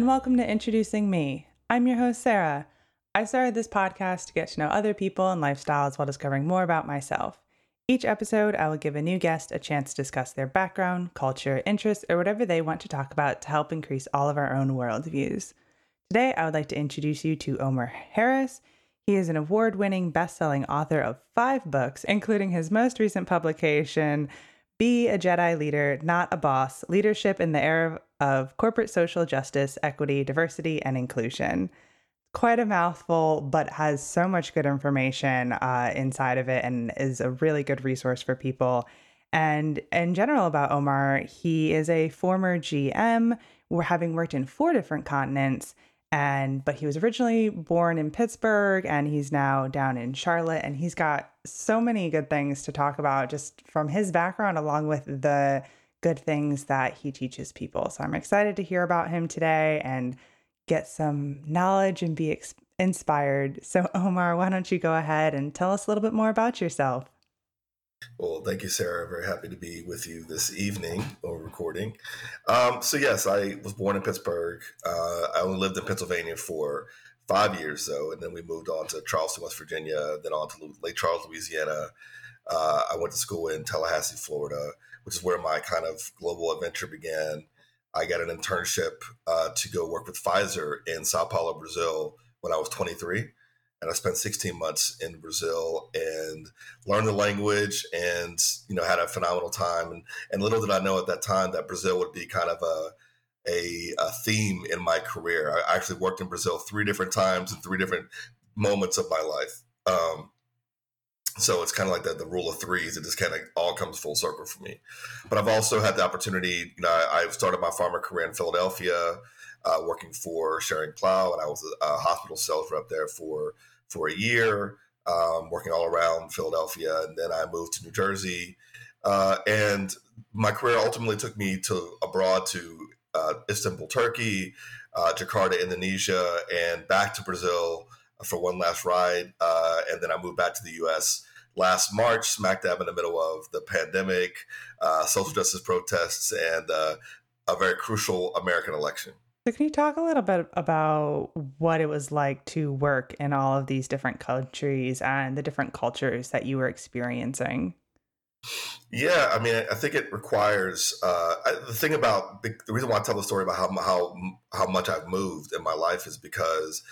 And welcome to Introducing Me. I'm your host, Sarah. I started this podcast to get to know other people and lifestyles while discovering more about myself. Each episode, I will give a new guest a chance to discuss their background, culture, interests, or whatever they want to talk about to help increase all of our own worldviews. Today, I would like to introduce you to Omar Harris. He is an award winning, best selling author of five books, including his most recent publication, Be a Jedi Leader, Not a Boss Leadership in the Era of Corporate Social Justice, Equity, Diversity, and Inclusion. Quite a mouthful, but has so much good information uh, inside of it and is a really good resource for people. And in general, about Omar, he is a former GM, having worked in four different continents and but he was originally born in Pittsburgh and he's now down in Charlotte and he's got so many good things to talk about just from his background along with the good things that he teaches people. So I'm excited to hear about him today and get some knowledge and be ex- inspired. So Omar, why don't you go ahead and tell us a little bit more about yourself? Well, thank you, Sarah. Very happy to be with you this evening or recording. Um, so, yes, I was born in Pittsburgh. Uh, I only lived in Pennsylvania for five years, though, and then we moved on to Charleston, West Virginia, then on to Lake Charles, Louisiana. Uh, I went to school in Tallahassee, Florida, which is where my kind of global adventure began. I got an internship uh, to go work with Pfizer in Sao Paulo, Brazil, when I was 23 and I spent 16 months in Brazil and learned the language and you know had a phenomenal time and and little did I know at that time that Brazil would be kind of a a, a theme in my career. I actually worked in Brazil three different times in three different moments of my life. Um, so it's kind of like the, the rule of threes. It just kind of all comes full circle for me. But I've also had the opportunity, you know, I, have started my pharma career in Philadelphia, uh, working for Schering-Plough, and I was a, a hospital sales rep there for for a year, um, working all around Philadelphia, and then I moved to New Jersey. Uh, and my career ultimately took me to abroad to uh, Istanbul, Turkey, uh, Jakarta, Indonesia, and back to Brazil for one last ride. Uh, and then I moved back to the U.S. last March, smack dab in the middle of the pandemic, uh, social justice protests, and uh, a very crucial American election. So, can you talk a little bit about what it was like to work in all of these different countries and the different cultures that you were experiencing? Yeah, I mean, I think it requires uh, the thing about the reason why I tell the story about how how how much I've moved in my life is because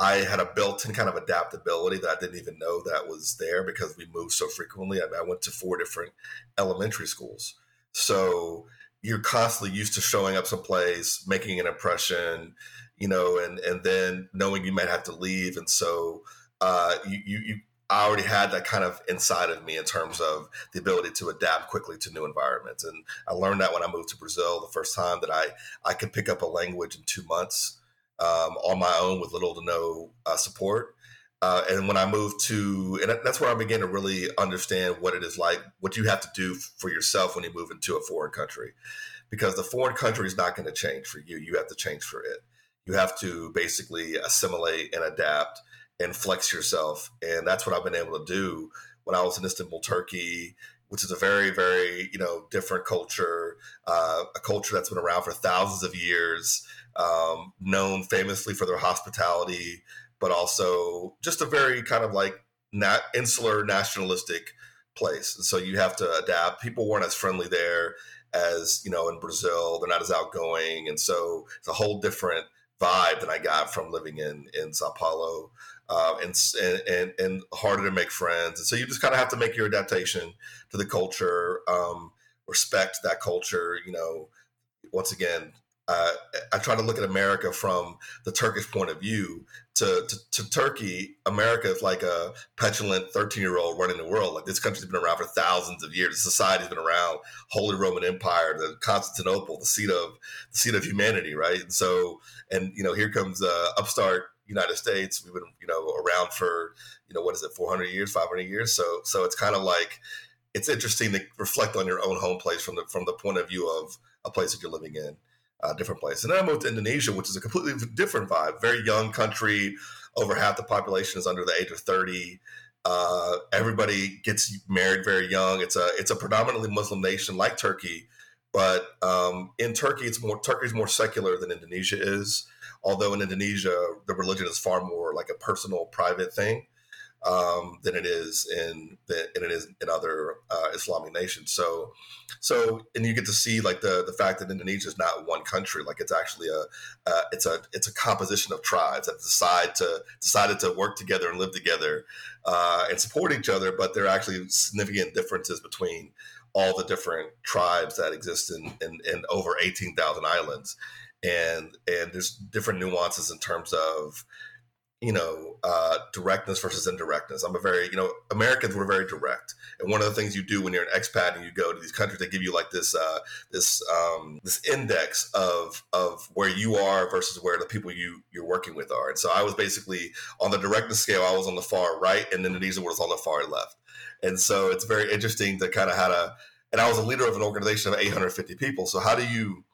I had a built-in kind of adaptability that I didn't even know that was there because we moved so frequently. I mean, I went to four different elementary schools, so you're constantly used to showing up someplace, making an impression, you know, and and then knowing you might have to leave, and so uh, you, you, you I already had that kind of inside of me in terms of the ability to adapt quickly to new environments, and I learned that when I moved to Brazil the first time that I I could pick up a language in two months um, on my own with little to no uh, support. Uh, and when I moved to, and that's where I began to really understand what it is like, what you have to do for yourself when you move into a foreign country, because the foreign country is not going to change for you. You have to change for it. You have to basically assimilate and adapt and flex yourself. And that's what I've been able to do when I was in Istanbul, Turkey, which is a very, very, you know, different culture, uh, a culture that's been around for thousands of years, um, known famously for their hospitality, but also just a very kind of like nat- insular nationalistic place. And so you have to adapt. People weren't as friendly there as, you know, in Brazil. They're not as outgoing. And so it's a whole different vibe than I got from living in, in Sao Paulo. Uh, and, and and harder to make friends, and so you just kind of have to make your adaptation to the culture, um, respect that culture. You know, once again, uh, I try to look at America from the Turkish point of view. To, to, to Turkey, America is like a petulant 13 year old running the world. Like this country's been around for thousands of years. Society's been around. Holy Roman Empire, the Constantinople, the seat of the seat of humanity, right? And so, and you know, here comes uh, upstart United States. We've been you know around for you know what is it, 400 years, 500 years. So so it's kind of like it's interesting to reflect on your own home place from the from the point of view of a place that you're living in uh, different place. And then I moved to Indonesia, which is a completely different vibe. Very young country. Over half the population is under the age of thirty. Uh, everybody gets married very young. It's a it's a predominantly Muslim nation like Turkey, But um, in Turkey, it's more Turkey's more secular than Indonesia is. Although in Indonesia, the religion is far more like a personal, private thing um, than it is in than it is in other uh, Islamic nations. So, so and you get to see like the the fact that Indonesia is not one country. Like it's actually a uh, it's a it's a composition of tribes that decide to decided to work together and live together uh, and support each other. But there are actually significant differences between all the different tribes that exist in in, in over eighteen thousand islands. And and there's different nuances in terms of you know, uh, directness versus indirectness. I'm a very, you know, Americans were very direct, and one of the things you do when you're an expat and you go to these countries, they give you like this, uh, this, um, this index of of where you are versus where the people you you're working with are. And so I was basically on the directness scale. I was on the far right, and Indonesia was on the far left. And so it's very interesting to kind of how to. And I was a leader of an organization of 850 people. So how do you,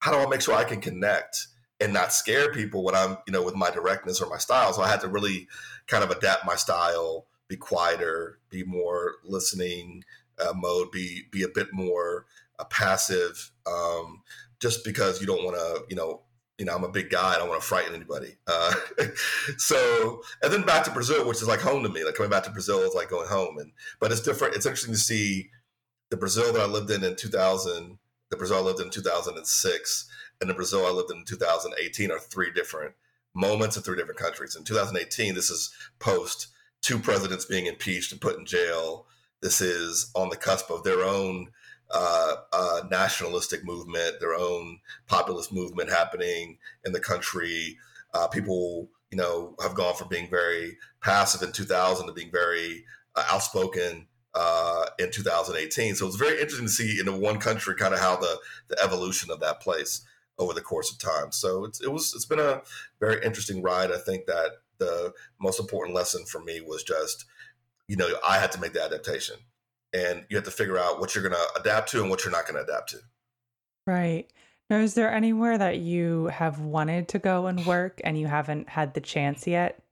how do I make sure I can connect? And not scare people when I'm, you know, with my directness or my style. So I had to really kind of adapt my style, be quieter, be more listening uh, mode, be be a bit more uh, passive, um, just because you don't want to, you know, you know, I'm a big guy. I don't want to frighten anybody. Uh, so, and then back to Brazil, which is like home to me. Like coming back to Brazil is like going home. And but it's different. It's interesting to see the Brazil that I lived in in 2000, the Brazil I lived in 2006 and the Brazil I lived in 2018 are three different moments in three different countries. In 2018, this is post two presidents being impeached and put in jail. This is on the cusp of their own uh, uh, nationalistic movement, their own populist movement happening in the country. Uh, people, you know, have gone from being very passive in 2000 to being very uh, outspoken uh, in 2018. So it's very interesting to see in the one country kind of how the the evolution of that place over the course of time. So it's, it was it's been a very interesting ride. I think that the most important lesson for me was just you know I had to make the adaptation, and you have to figure out what you're going to adapt to and what you're not going to adapt to. Right. Now, is there anywhere that you have wanted to go and work and you haven't had the chance yet?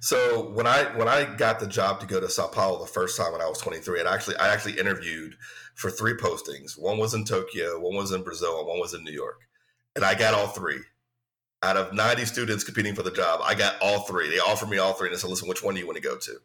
So when I when I got the job to go to Sao Paulo the first time when I was 23, and actually I actually interviewed for three postings. One was in Tokyo, one was in Brazil, and one was in New York. And I got all three. Out of 90 students competing for the job, I got all three. They offered me all three and they said, listen, which one do you want to go to?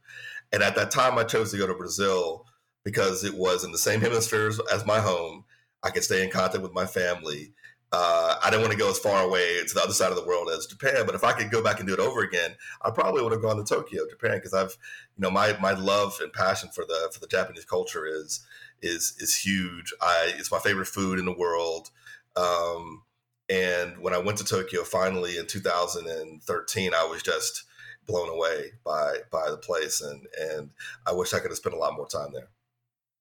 And at that time I chose to go to Brazil because it was in the same hemisphere as my home. I could stay in contact with my family uh, I didn't want to go as far away to the other side of the world as Japan, but if I could go back and do it over again, I probably would have gone to Tokyo, Japan, because I've, you know, my my love and passion for the for the Japanese culture is is is huge. I it's my favorite food in the world. Um, and when I went to Tokyo finally in 2013, I was just blown away by by the place, and and I wish I could have spent a lot more time there.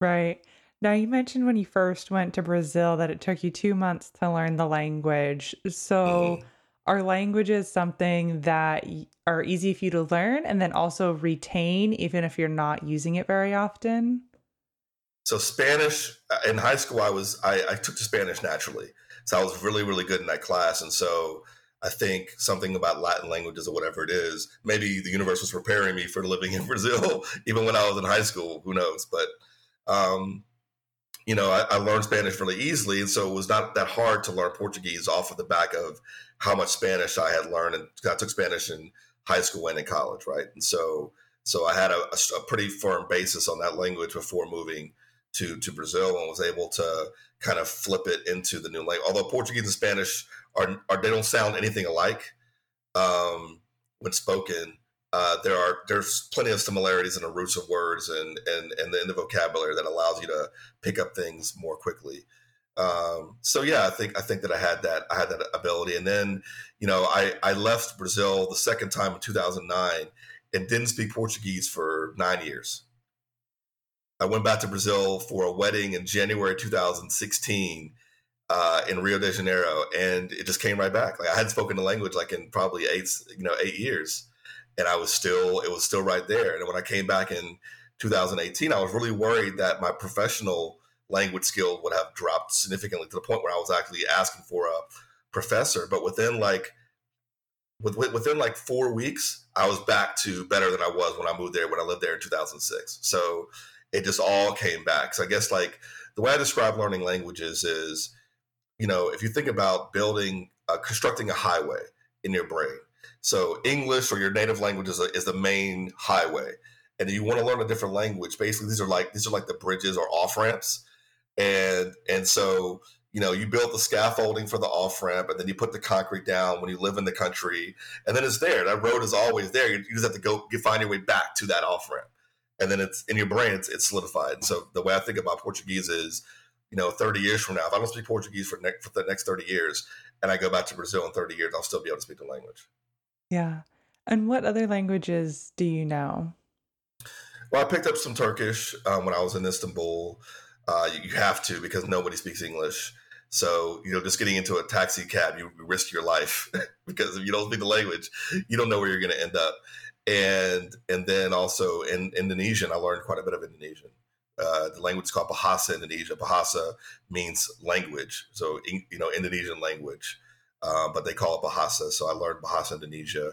Right. Now, you mentioned when you first went to Brazil that it took you two months to learn the language. So, mm. are languages something that are easy for you to learn and then also retain, even if you're not using it very often? So, Spanish uh, in high school, I was I, I took to Spanish naturally. So, I was really, really good in that class. And so, I think something about Latin languages or whatever it is, maybe the universe was preparing me for living in Brazil, even when I was in high school. Who knows? But um, you know, I, I, learned Spanish really easily, and so it was not that hard to learn Portuguese off of the back of how much Spanish I had learned. And I took Spanish in high school and in college, right? And so, so I had a, a, a pretty firm basis on that language before moving to to Brazil, and was able to kind of flip it into the new language. Although Portuguese and Spanish are, are they don't sound anything alike um, when spoken uh, there are there's plenty of similarities in the roots of words and and and the, in the vocabulary that allows you to pick up things more quickly. Um, so yeah, I think I think that I had that I had that ability, and then you know I I left Brazil the second time in 2009 and didn't speak Portuguese for nine years. I went back to Brazil for a wedding in January 2016 uh, in Rio de Janeiro, and it just came right back. Like I hadn't spoken the language like in probably eight you know eight years and I was still it was still right there. And when I came back in 2018, I was really worried that my professional language skill would have dropped significantly to the point where I was actually asking for a professor. But within like with, within like four weeks, I was back to better than I was when I moved there when I lived there in 2006. So it just all came back. So I guess like the way I describe learning languages is, you know, if you think about building, uh, constructing a highway in your brain. So English or your native language is, a, is the main highway, and you want to learn a different language. Basically, these are like these are like the bridges or off ramps, and and so you know you build the scaffolding for the off ramp, and then you put the concrete down when you live in the country, and then it's there. That road is always there. You, you just have to go you find your way back to that off ramp, and then it's in your brain. It's, it's solidified. So the way I think about Portuguese is, you know, 30 years from now, if I don't speak Portuguese for, ne- for the next 30 years, and I go back to Brazil in 30 years, I'll still be able to speak the language. Yeah. And what other languages do you know? Well, I picked up some Turkish um, when I was in Istanbul. Uh, you have to because nobody speaks English. So, you know, just getting into a taxi cab, you risk your life because if you don't speak the language, you don't know where you're going to end up. And and then also in Indonesian, I learned quite a bit of Indonesian. Uh, the language is called Bahasa Indonesia. Bahasa means language, so you know Indonesian language, uh, but they call it Bahasa. So I learned Bahasa Indonesia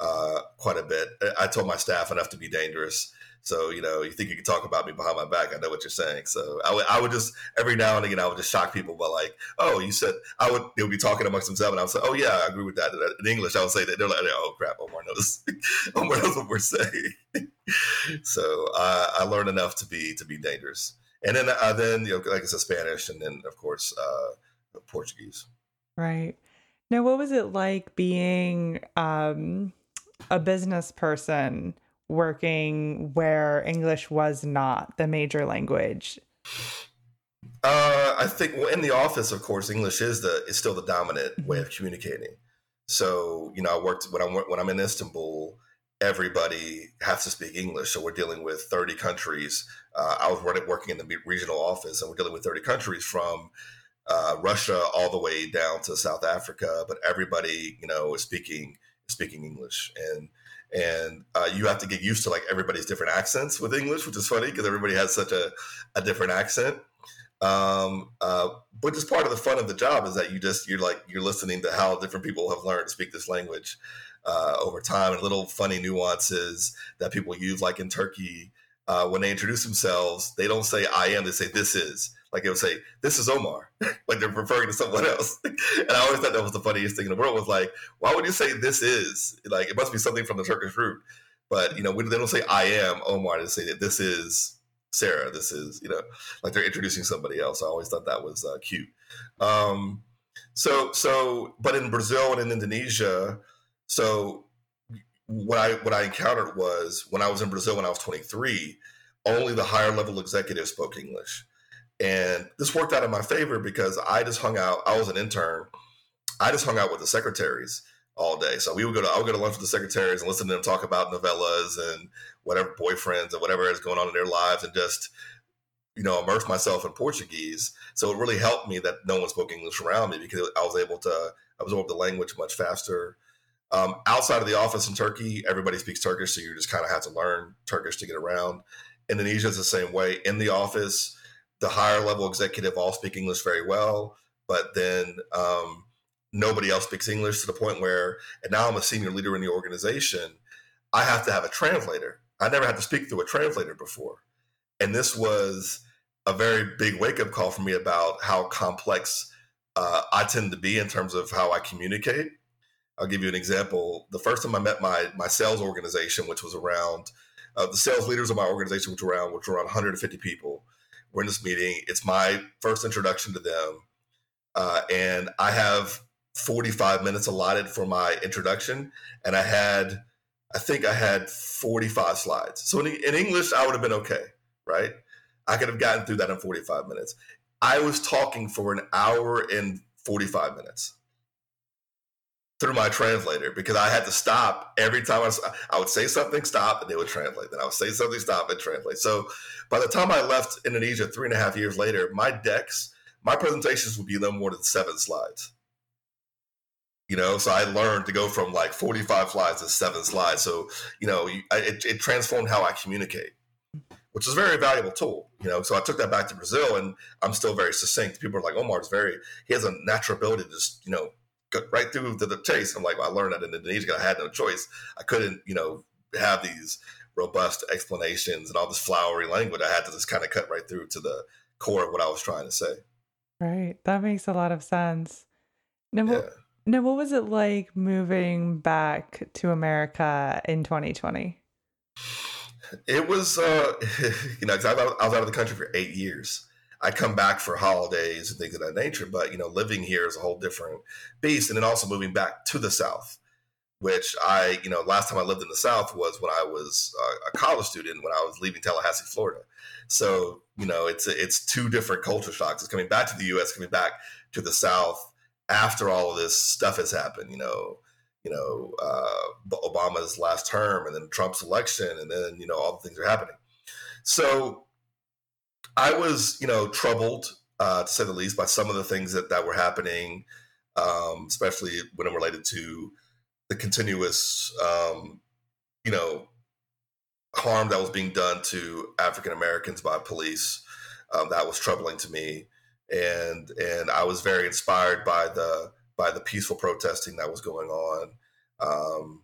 uh, quite a bit. I told my staff enough to be dangerous. So, you know, you think you can talk about me behind my back. I know what you're saying. So I would, I would just, every now and again, I would just shock people by like, oh, you said, I would, they would be talking amongst themselves and I would say, oh, yeah, I agree with that. In English, I would say that. They're like, oh, crap, Omar knows. Omar knows what we're saying. so I learned enough to be, to be dangerous. And then, uh, then, you know, like I said, Spanish and then, of course, uh, Portuguese. Right. Now, what was it like being um, a business person working where English was not the major language? Uh, I think well, in the office, of course, English is the is still the dominant way of communicating. So you know, I worked when I'm when I'm in Istanbul. Everybody has to speak English, so we're dealing with 30 countries. Uh, I was working in the regional office, and we're dealing with 30 countries from uh, Russia all the way down to South Africa. But everybody, you know, is speaking speaking English, and and uh, you have to get used to like everybody's different accents with English, which is funny because everybody has such a, a different accent. Um, uh, but just part of the fun of the job is that you just you're like you're listening to how different people have learned to speak this language uh, over time, and little funny nuances that people use, like in Turkey. Uh, when they introduce themselves, they don't say "I am"; they say "This is." Like it would say, "This is Omar," like they're referring to someone else. and I always thought that was the funniest thing in the world. Was like, why would you say "this is"? Like it must be something from the Turkish root. But you know, they don't say "I am Omar." They say that this is Sarah. This is you know, like they're introducing somebody else. I always thought that was uh, cute. Um, so so, but in Brazil and in Indonesia, so what I what I encountered was when I was in Brazil when I was 23, only the higher level executives spoke English. And this worked out in my favor because I just hung out. I was an intern. I just hung out with the secretaries all day. So we would go to I would go to lunch with the secretaries and listen to them talk about novellas and whatever boyfriends and whatever is going on in their lives and just you know immerse myself in Portuguese. So it really helped me that no one spoke English around me because I was able to absorb the language much faster. Um, outside of the office in Turkey, everybody speaks Turkish, so you just kind of have to learn Turkish to get around. Indonesia is the same way. In the office, the higher level executive all speak English very well, but then um, nobody else speaks English to the point where, and now I'm a senior leader in the organization, I have to have a translator. I never had to speak through a translator before. And this was a very big wake up call for me about how complex uh, I tend to be in terms of how I communicate. I'll give you an example. The first time I met my my sales organization, which was around uh, the sales leaders of my organization, which were around which were around 150 people, we're in this meeting. It's my first introduction to them. Uh, and I have 45 minutes allotted for my introduction. And I had, I think I had 45 slides. So in, in English, I would have been okay, right? I could have gotten through that in 45 minutes. I was talking for an hour and 45 minutes through my translator because I had to stop every time I, I would say something, stop, and they would translate. Then I would say something, stop, and translate. So by the time I left Indonesia three and a half years later, my decks, my presentations would be no more than seven slides. You know, so I learned to go from like 45 slides to seven slides. So, you know, it, it transformed how I communicate, which is a very valuable tool. You know, so I took that back to Brazil and I'm still very succinct. People are like, Omar's very, he has a natural ability to just, you know, cut right through to the chase. I'm like, well, I learned that in Indonesia. I had no choice. I couldn't, you know, have these robust explanations and all this flowery language. I had to just kind of cut right through to the core of what I was trying to say. Right. That makes a lot of sense. Now, Yeah. what, now, what was it like moving back to America in 2020? It was, uh, you know, I, I was out of the country for eight years. I come back for holidays and things of that nature, but you know, living here is a whole different beast. And then also moving back to the South, which I, you know, last time I lived in the South was when I was a college student when I was leaving Tallahassee, Florida. So you know, it's it's two different culture shocks. It's coming back to the U.S., coming back to the South after all of this stuff has happened. You know, you know, uh, Obama's last term and then Trump's election, and then, you know, all the things are happening. So I was, you know, troubled, uh, to say the least, by some of the things that, that were happening, um, especially when it related to the continuous, um, you know, harm that was being done to African Americans by police. Um, that was troubling to me. And and I was very inspired by the by the peaceful protesting that was going on, um,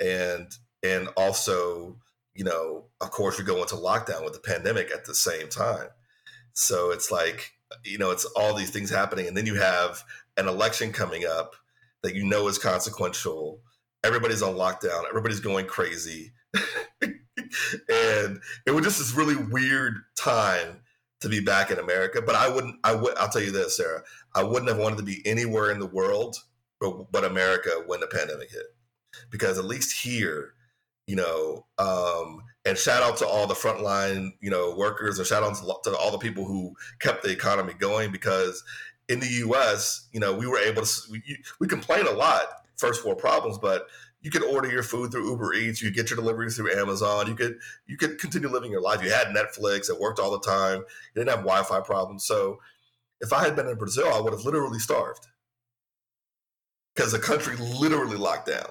and and also you know of course we go into lockdown with the pandemic at the same time, so it's like you know it's all these things happening, and then you have an election coming up that you know is consequential. Everybody's on lockdown. Everybody's going crazy, and it was just this really weird time to be back in America. But I wouldn't. I would. I'll tell you this, Sarah. I wouldn't have wanted to be anywhere in the world but, but America when the pandemic hit, because at least here, you know, um, and shout out to all the frontline, you know, workers, and shout out to, to all the people who kept the economy going. Because in the U.S., you know, we were able to. We, we complain a lot first world problems, but you could order your food through Uber Eats. You get your deliveries through Amazon. You could you could continue living your life. You had Netflix. It worked all the time. You didn't have Wi-Fi problems. So if I had been in Brazil, I would have literally starved because the country literally locked down,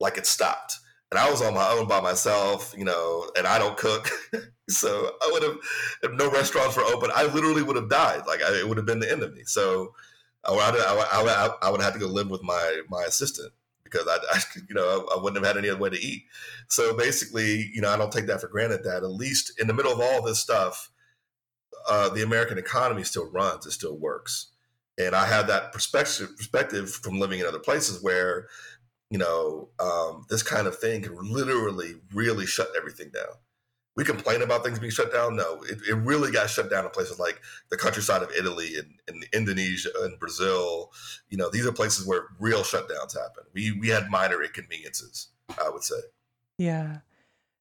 like it stopped. And I was on my own by myself, you know, and I don't cook. so I would have, if no restaurants were open, I literally would have died. Like I, it would have been the end of me. So I would, I, I, I would have to go live with my, my assistant because I, I, you know, I wouldn't have had any other way to eat. So basically, you know, I don't take that for granted that at least in the middle of all this stuff, uh, the American economy still runs, it still works. And I have that perspective perspective from living in other places where, you know, um, this kind of thing can literally really shut everything down. We complain about things being shut down. No, it, it really got shut down in places like the countryside of Italy and, and Indonesia and Brazil. You know, these are places where real shutdowns happen. We we had minor inconveniences, I would say. Yeah.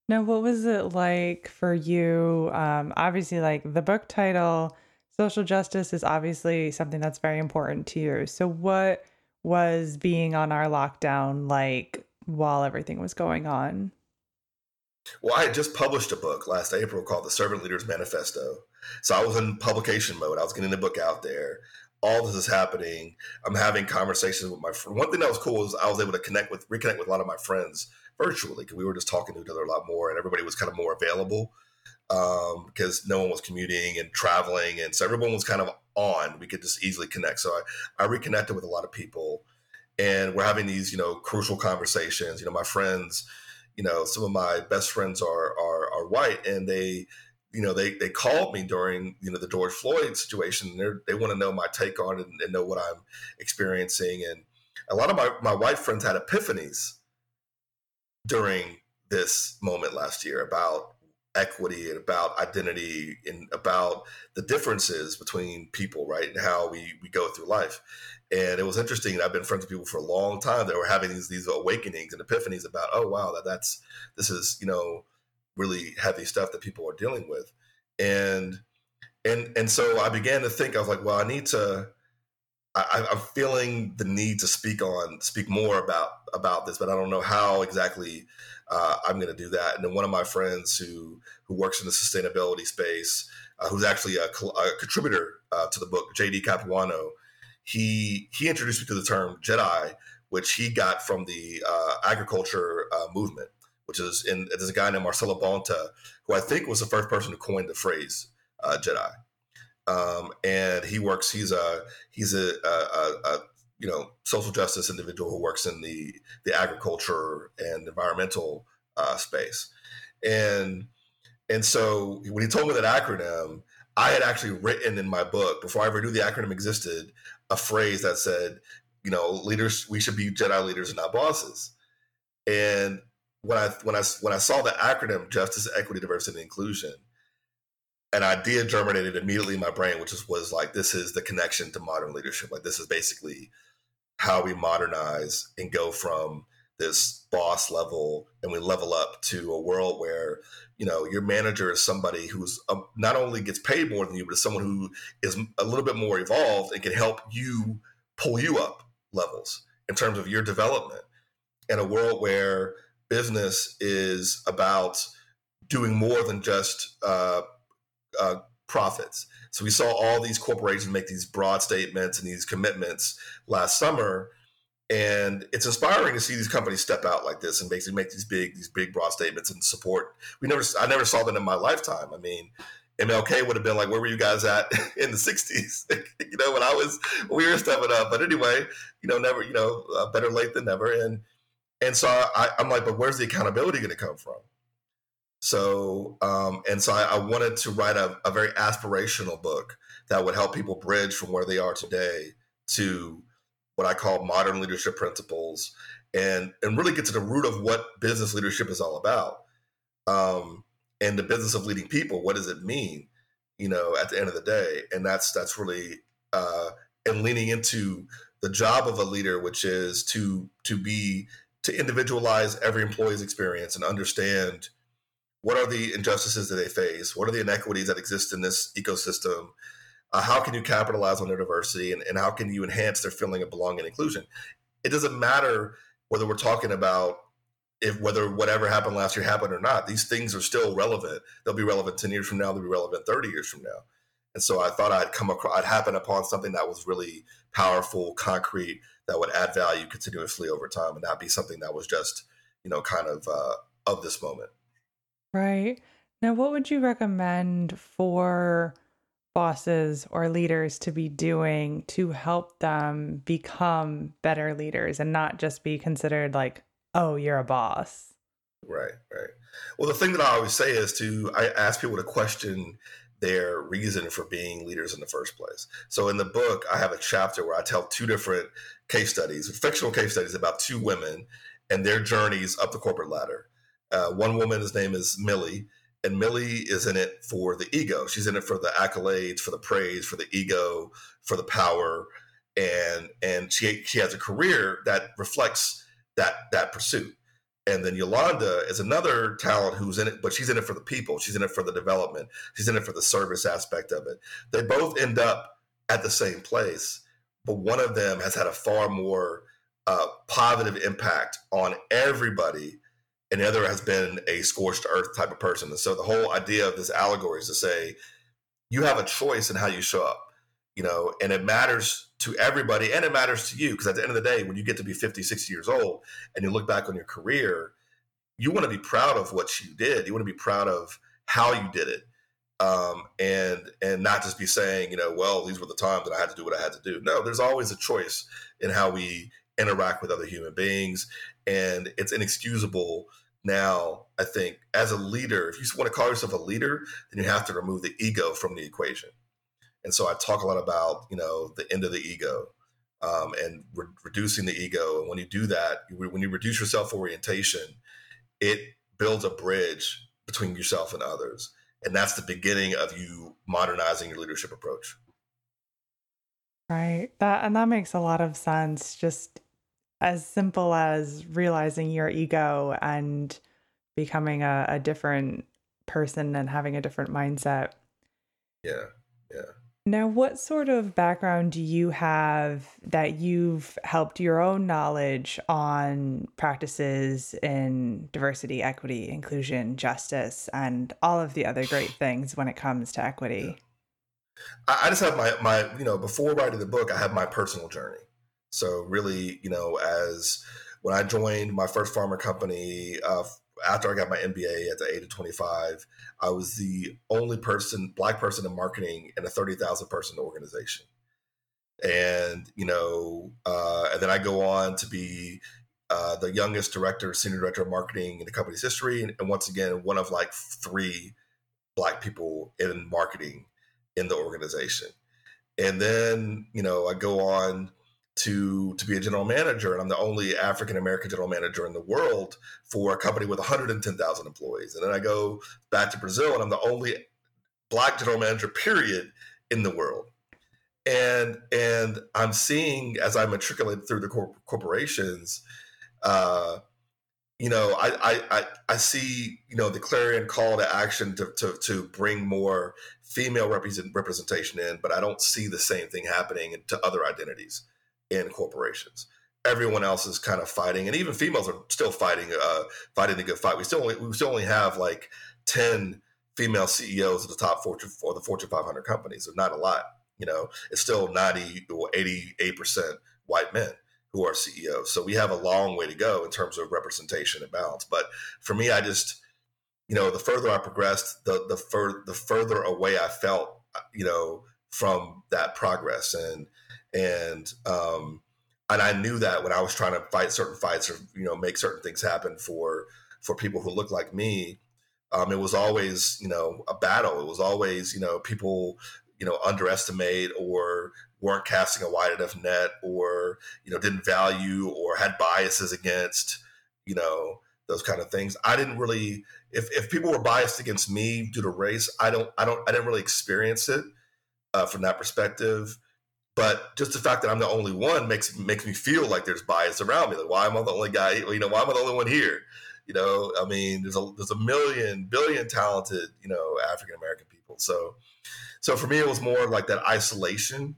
Now, what was it like for you? Um, obviously, like the book title, social justice is obviously something that's very important to you. So, what was being on our lockdown like while everything was going on? Well, I had just published a book last April called The Servant Leaders Manifesto. So I was in publication mode. I was getting the book out there. All this is happening. I'm having conversations with my friend. One thing that was cool was I was able to connect with, reconnect with a lot of my friends virtually because we were just talking to each other a lot more and everybody was kind of more available um, because no one was commuting and traveling. And so everyone was kind of on. We could just easily connect. So I, I reconnected with a lot of people and we're having these, you know, crucial conversations. You know, my friends, you know, some of my best friends are are, are white, and they, you know, they they called me during you know the George Floyd situation. And they want to know my take on it and, and, know what I'm experiencing. And a lot of my my white friends had epiphanies during this moment last year about equity and about identity and about the differences between people, right, and how we we go through life. And it was interesting. I've been friends with people for a long time that were having these these awakenings and epiphanies about, oh wow, that that's this is you know really heavy stuff that people are dealing with, and and and so I began to think. I was like, well, I need to. I, I'm feeling the need to speak on speak more about about this, but I don't know how exactly uh, I'm going to do that. And then one of my friends who who works in the sustainability space, uh, who's actually a, a contributor uh, to the book, JD Capuano he he introduced me to the term Jedi, which he got from the uh, agriculture uh, movement, which is in there's a guy named Marcelo Bonta, who I think was the first person to coin the phrase uh, Jedi. Um, and he works. He's a he's a, a, a, you know social justice individual who works in the the agriculture and environmental uh, space, and and so when he told me that acronym, I had actually written in my book before I ever knew the acronym existed a phrase that said, you know, leaders we should be Jedi leaders and not bosses. And when I when I when I saw the acronym Justice, Equity, Diversity, and Inclusion, an idea germinated immediately in my brain, which was like this is the connection to modern leadership. Like this is basically how we modernize and go from this boss level and we level up to a world where you know your manager is somebody who's um, not only gets paid more than you but is someone who is a little bit more evolved and can help you pull you up levels in terms of your development in a world where business is about doing more than just uh, uh, profits. So we saw all these corporations make these broad statements and these commitments last summer and it's inspiring to see these companies step out like this and basically make these big these big broad statements and support. We never i never saw that in my lifetime. I mean mlk would have been like where were you guys at in the 60s you know when i was we were stepping up. But anyway you know never you know uh, better late than never. And and so I, i'm like but where's the accountability going to come from so um, and so I, I wanted to write a, a very aspirational book that would help people bridge from where they are today to what I call modern leadership principles and and really get to the root of what business leadership is all about. Um, and the business of leading people, what does it mean? You know, at the end of the day, and that's that's really uh, and leaning into the job of a leader, which is to to be to individualize every employee's experience and understand what are the injustices that they face, what are the inequities that exist in this ecosystem, uh, how can you capitalize on their diversity and, and how can you enhance their feeling of belonging and inclusion? It doesn't matter whether we're talking about if whether whatever happened last year happened or not these things are still relevant. They'll be relevant 10 years from now they'll be relevant 30 years from now. And so i thought i'd come across i'd happen upon something that was really powerful concrete that would add value continuously over time and not be something that was just you know kind of uh, of this moment right now what would you recommend for bosses or leaders to be doing to help them become better leaders and not just be considered like, oh, you're a boss? Right, right. Well, the thing that I always say is to I ask people to question their reason for being leaders in the first place. So in the book, I have a chapter where I tell two different case studies, fictional case studies about two women and their journeys up the corporate ladder. Uh, one woman, his name is Millie, and Millie is in it for the ego. She's in it for the accolades, for the praise, for the ego, for the power, and and she she has a career that reflects that that pursuit. And then Yolanda is another talent who's in it, but she's in it for the people. She's in it for the development. She's in it for the service aspect of it. They both end up at the same place, but one of them has had a far more uh, positive impact on everybody and the other has been a scorched earth type of person. And so the whole idea of this allegory is to say you have a choice in how you show up, you know, and it matters to everybody and it matters to you because at the end of the day, when you get to be 50, 60 years old and you look back on your career, you want to be proud of what you did. You want to be proud of how you did it. Um, and and not just be saying, you know, well, these were the times that I had to do what I had to do. No, there's always a choice in how we interact with other human beings and it's inexcusable now i think as a leader if you want to call yourself a leader then you have to remove the ego from the equation. And so i talk a lot about you know the end of the ego um, and re- reducing the ego. And when you do that when you reduce your self orientation it builds a bridge between yourself and others. And that's the beginning of you modernizing your leadership approach. Right. That and that makes a lot of sense just as simple as realizing your ego and becoming a, a different person and having a different mindset. Yeah. Yeah. Now, what sort of background do you have that you've helped your own knowledge on practices in diversity, equity, inclusion, justice, and all of the other great things when it comes to equity? Yeah. I just have my, my, you know, before writing the book, I have my personal journey. So really, you know, as when I joined my first pharma company uh, after I got my MBA at the age of 25, I was the only person, black person in marketing in a 30,000 person organization. And, you know, uh, and then I go on to be uh, the youngest director, senior director of marketing in the company's history. And, and once again, one of like three black people in marketing in the organization. And then, you know, I go on to to be a general manager, and I'm the only African American general manager in the world for a company with 110,000 employees. And then I go back to Brazil, and I'm the only black general manager, period, in the world. And and I'm seeing as I matriculate through the cor- corporations, uh, you know, I, I, I see you know the clarion call to action to to, to bring more female represent, representation in, but I don't see the same thing happening to other identities in corporations. Everyone else is kind of fighting, and even females are still fighting, uh, fighting the good fight. We still only we still only have like ten female CEOs of the top Fortune or the Fortune 500 companies. So not a lot. You know, it's still 90 or 88 percent white men who are CEOs. So we have a long way to go in terms of representation and balance. But for me, I just, you know, the further I progressed, the the fur the further away I felt, you know, from that progress and and um and I knew that when I was trying to fight certain fights or you know make certain things happen for for people who look like me, um, it was always you know a battle. It was always you know people you know underestimate or weren't casting a wide enough net or you know didn't value or had biases against you know those kind of things i didn't really if, if people were biased against me due to race i don't i don't i didn't really experience it uh, from that perspective but just the fact that i'm the only one makes makes me feel like there's bias around me like why am i the only guy you know why am i the only one here you know i mean there's a there's a million billion talented you know african american people so so for me, it was more like that isolation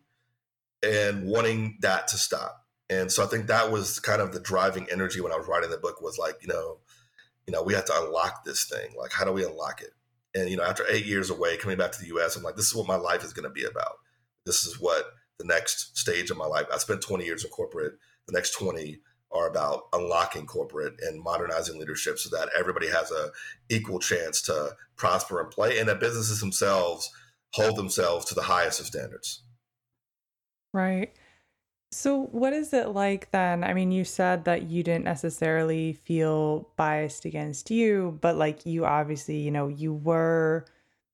and wanting that to stop. And so I think that was kind of the driving energy when I was writing the book was like, you know, you know, we have to unlock this thing. Like, how do we unlock it? And you know, after eight years away, coming back to the U.S., I'm like, this is what my life is going to be about. This is what the next stage of my life. I spent 20 years in corporate. The next 20 are about unlocking corporate and modernizing leadership so that everybody has a equal chance to prosper and play, and that businesses themselves hold themselves to the highest of standards. Right. So, what is it like then? I mean, you said that you didn't necessarily feel biased against you, but like you obviously, you know, you were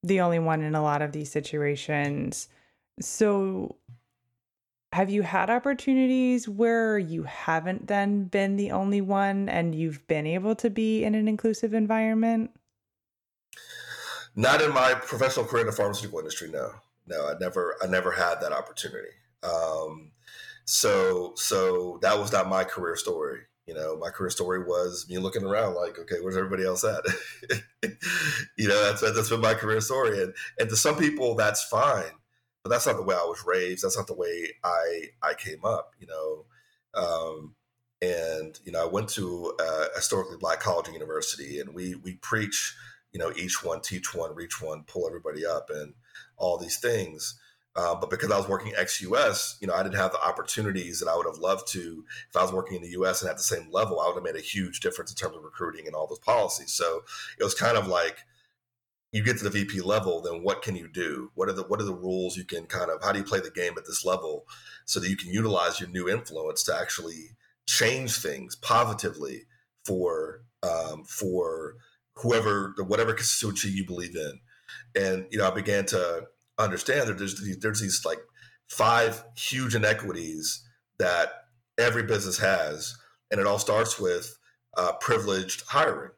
the only one in a lot of these situations. So, have you had opportunities where you haven't then been the only one and you've been able to be in an inclusive environment? Not in my professional career in the pharmaceutical industry. No, no, I never, I never had that opportunity. Um, so, so that was not my career story. You know, my career story was me looking around like, okay, where's everybody else at? you know, that's that's been my career story, and and to some people that's fine, but that's not the way I was raised. That's not the way I I came up. You know, um, and you know, I went to a historically black college and university, and we we preach you know, each one, teach one, reach one, pull everybody up, and all these things. Uh, but because I was working ex US, you know, I didn't have the opportunities that I would have loved to. If I was working in the US and at the same level, I would have made a huge difference in terms of recruiting and all those policies. So it was kind of like you get to the VP level, then what can you do? What are the what are the rules you can kind of how do you play the game at this level so that you can utilize your new influence to actually change things positively for um, for whoever, whatever constituency you believe in. And, you know, I began to understand that there's, there's these like five huge inequities that every business has. And it all starts with uh, privileged hiring.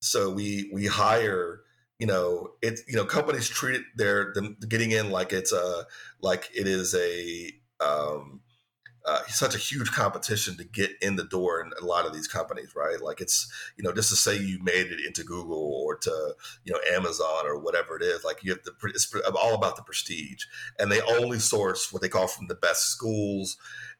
So we, we hire, you know, it's you know, companies treat it, them getting in like it's a, like it is a, um, uh, such a huge competition to get in the door in a lot of these companies, right? Like it's you know just to say you made it into Google or to you know Amazon or whatever it is, like you have the it's all about the prestige, and they only source what they call from the best schools,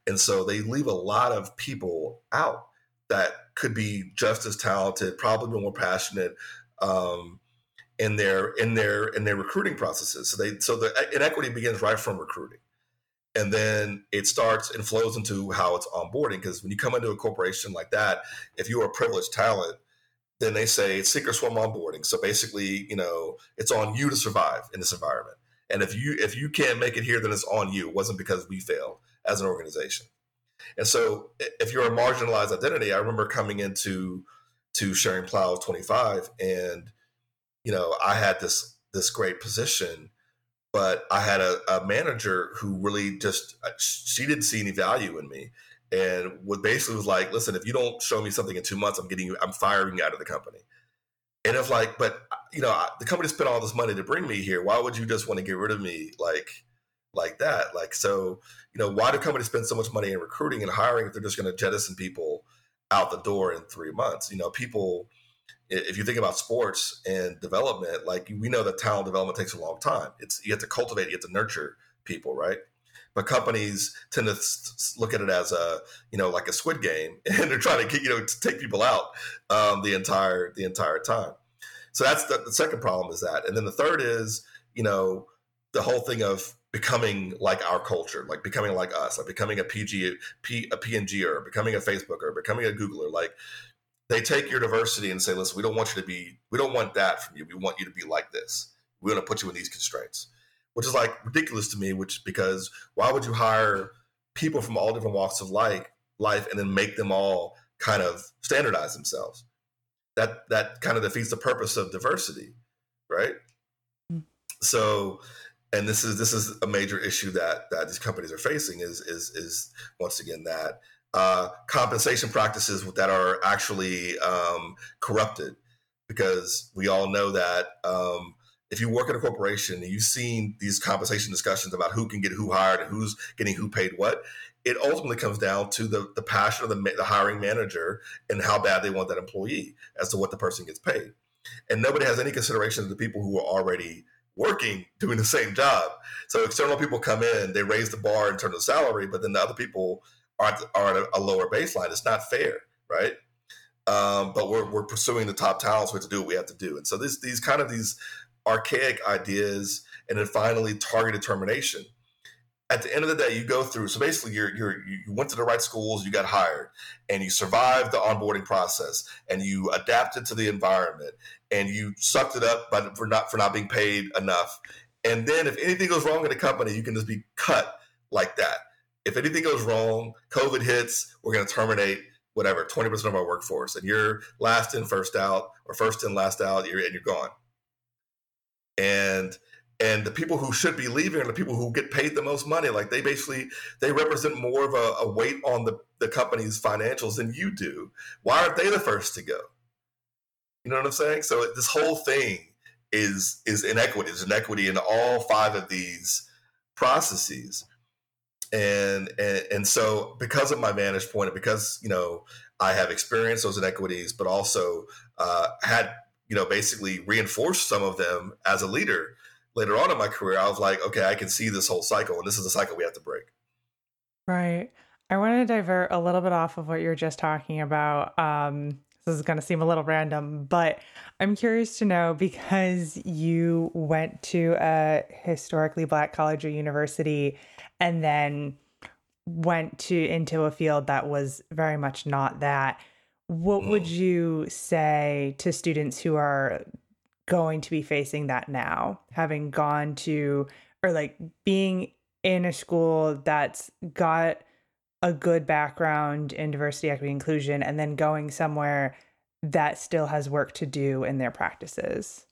and so they leave a lot of people out that could be just as talented, probably more passionate. Um, in their in their in their recruiting processes, so they so the inequity begins right from recruiting and then it starts and flows into how it's onboarding. Because when you come into a corporation like that, if you are a privileged talent, then they say it's sink or swim onboarding. So basically, you know, it's on you to survive in this environment. And if you if you can't make it here, then it's on you. It wasn't because we failed as an organization. And so, if you're a marginalized identity, I remember coming into to Schering-Plough 25, and you know, I had this this great position but I had a, a manager who really just uh, she didn't see any value in me, and what basically was like, listen, if you don't show me something in two months, I'm getting you, I'm firing you out of the company. And it's like, but you know, the company spent all this money to bring me here. Why would you just want to get rid of me like like that? Like, so you know, why do companies spend so much money in recruiting and hiring if they're just going to jettison people out the door in three months? You know, people if you think about sports and development, like we know that talent development takes a long time. It's you have to cultivate, you have to nurture people, right? But companies tend to look at it as a you know like a squid game, and they're trying to get you know to take people out um, the entire the entire time. So that's the, the second problem is that, and then the third is you know the whole thing of becoming like our culture, like becoming like us, like becoming a PG, P, a P&G or becoming a Facebook or becoming a Googler. Like they take your diversity and say, listen, we don't want you to be, we don't want that from you. We want you to be like this. We want to put you in these constraints, which is like ridiculous to me. Which because why would you hire people from all different walks of life, life, and then make them all kind of standardize themselves? That that kind of defeats the purpose of diversity, right? Mm. So, and this is this is a major issue that that these companies are facing is is is once again that uh, compensation practices that are actually um, corrupted because we all know that um, if you work at a corporation and you've seen these compensation discussions about who can get who hired and who's getting who paid what, it ultimately comes down to the, the passion of the, the hiring manager and how bad they want that employee as to what the person gets paid. And nobody has any consideration of the people who are already working doing the same job. So external people come in, they raise the bar in terms of salary, but then the other people are, are at a, lower baseline. It's not fair, right? Um, but we're, we're pursuing the top talents. We have to do what we have to do. And so this, these kind of these archaic ideas and then finally targeted termination. At the end of the day, you go through. So basically, you're, you're you went to the right schools, you got hired, and you survived the onboarding process, and you adapted to the environment, and you sucked it up, but for not for not being paid enough. And then, if anything goes wrong in the company, you can just be cut like that if anything goes wrong, COVID hits, we're going to terminate whatever 20% of our workforce, and you're last in, first out, or first in, last out, you're, and you're gone. And and the people who should be leaving are the people who get paid the most money. Like they basically they represent more of a, a weight on the, the company's financials than you do. Why aren't they the first to go? You know what I'm saying? So this whole thing is is inequity. There's inequity in all five of these processes and, and so because of my vantage point and because you know i have experienced those inequities but also uh, had you know basically reinforced some of them as a leader later on in my career i was like okay i can see this whole cycle and this is a cycle we have to break. Right. I want to divert a little bit off of what you were just talking about um, this is going to seem a little random, but I'm curious to know because you went to a historically black college or university and then went to into a field that was very much not that what would mm. you say to students who are going to be facing that now having gone to or like being in a school that's got a good background in diversity equity inclusion and then going somewhere that still has work to do in their practices